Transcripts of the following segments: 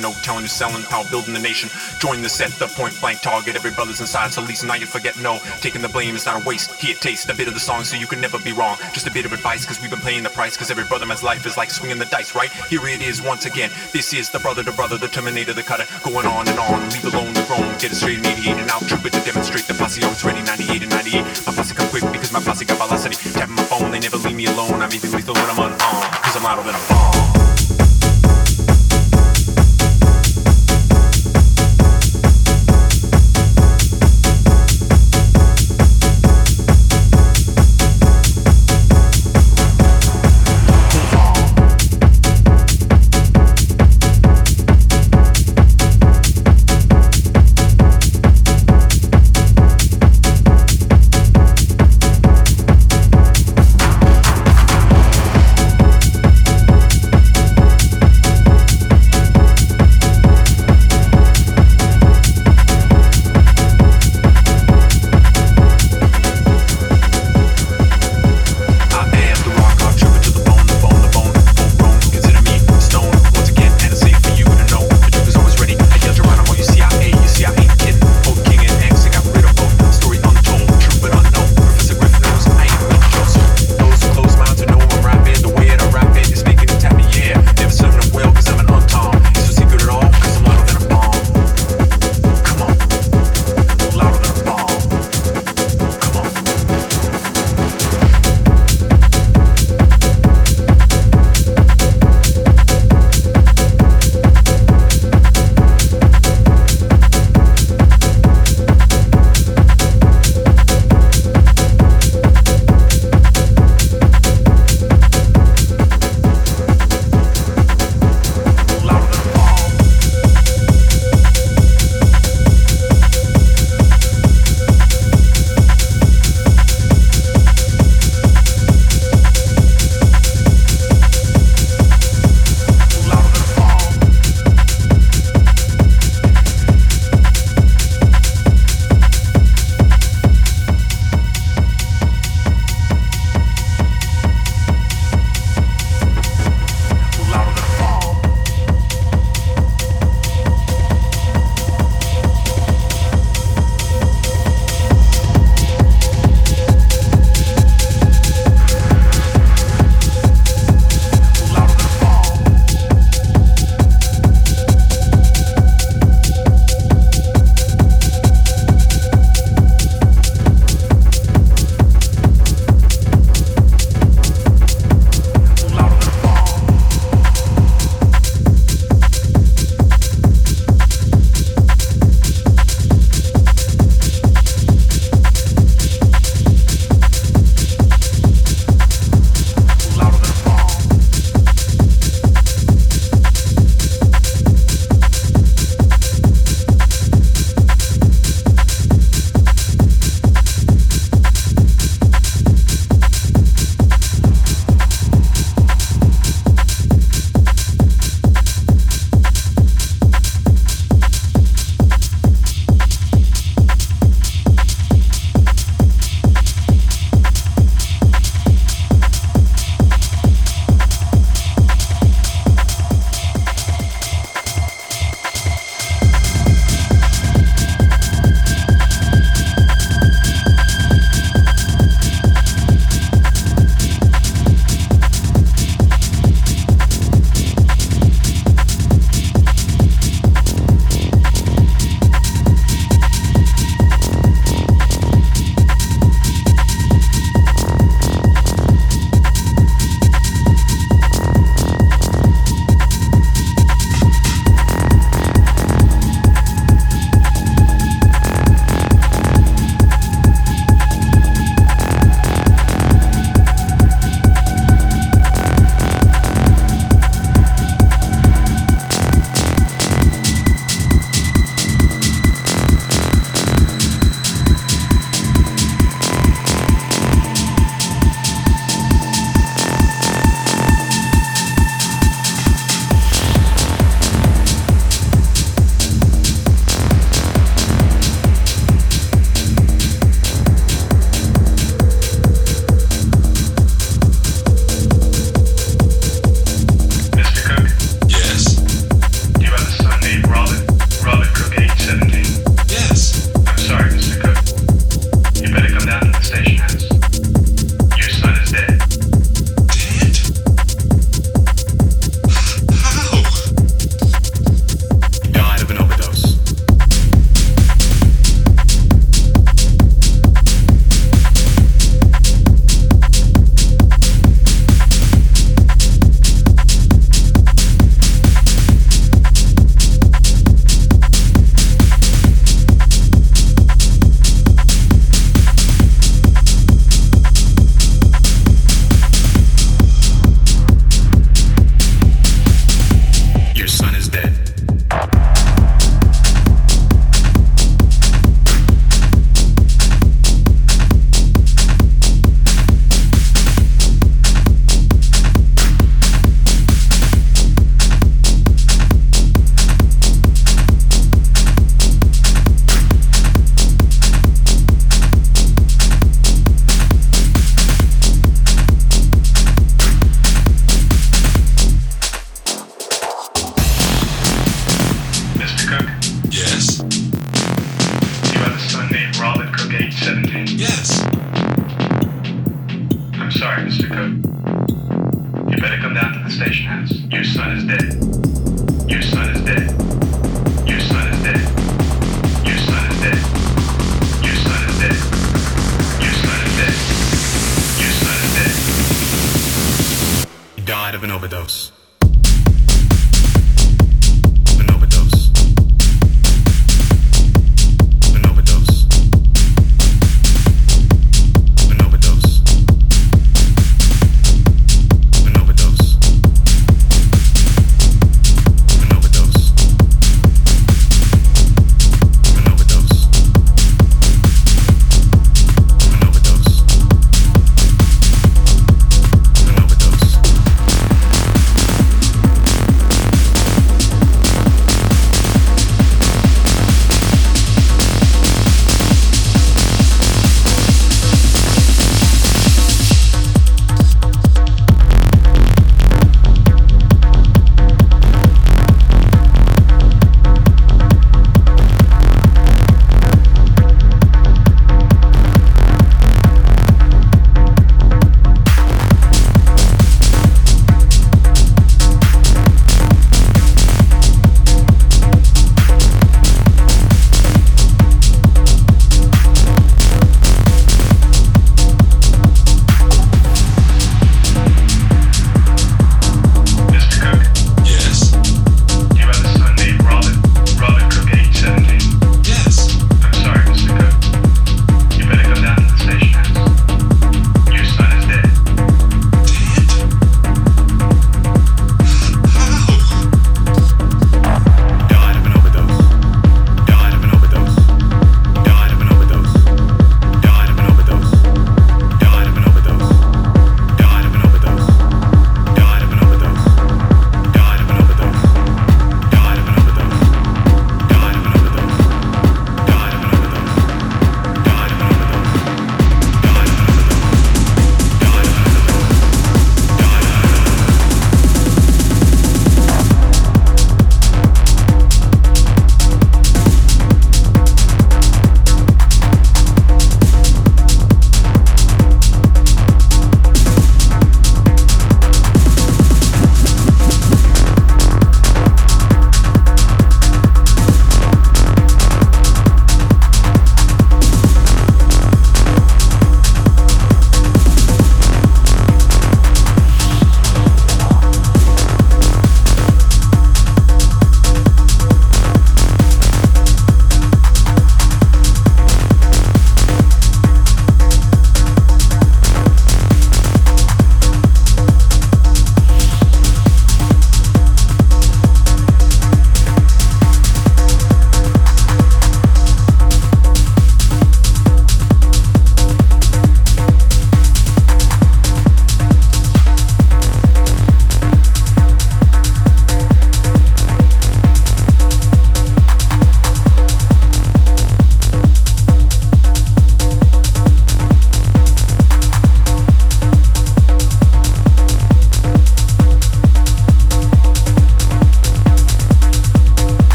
No telling you selling power, building the nation. Join the set, the point blank target. Every brother's inside, so at least now you forget no. Taking the blame is not a waste. Here, taste a bit of the song so you can never be wrong. Just a bit of advice, cause we've been playing the price. Cause every brother man's life is like swinging the dice, right? Here it is once again. This is the brother, the brother, the terminator, the cutter. Going on and on, leave alone the throne. Get it straight in 88 and out. Trooper to demonstrate the posse always ready 98 and 98. My posse come quick because my posse got velocity. Tapping my phone, they never leave me alone. I'm even lethal when I'm unarmed. Cause I'm louder than a.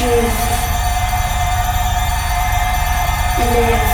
Give. Live.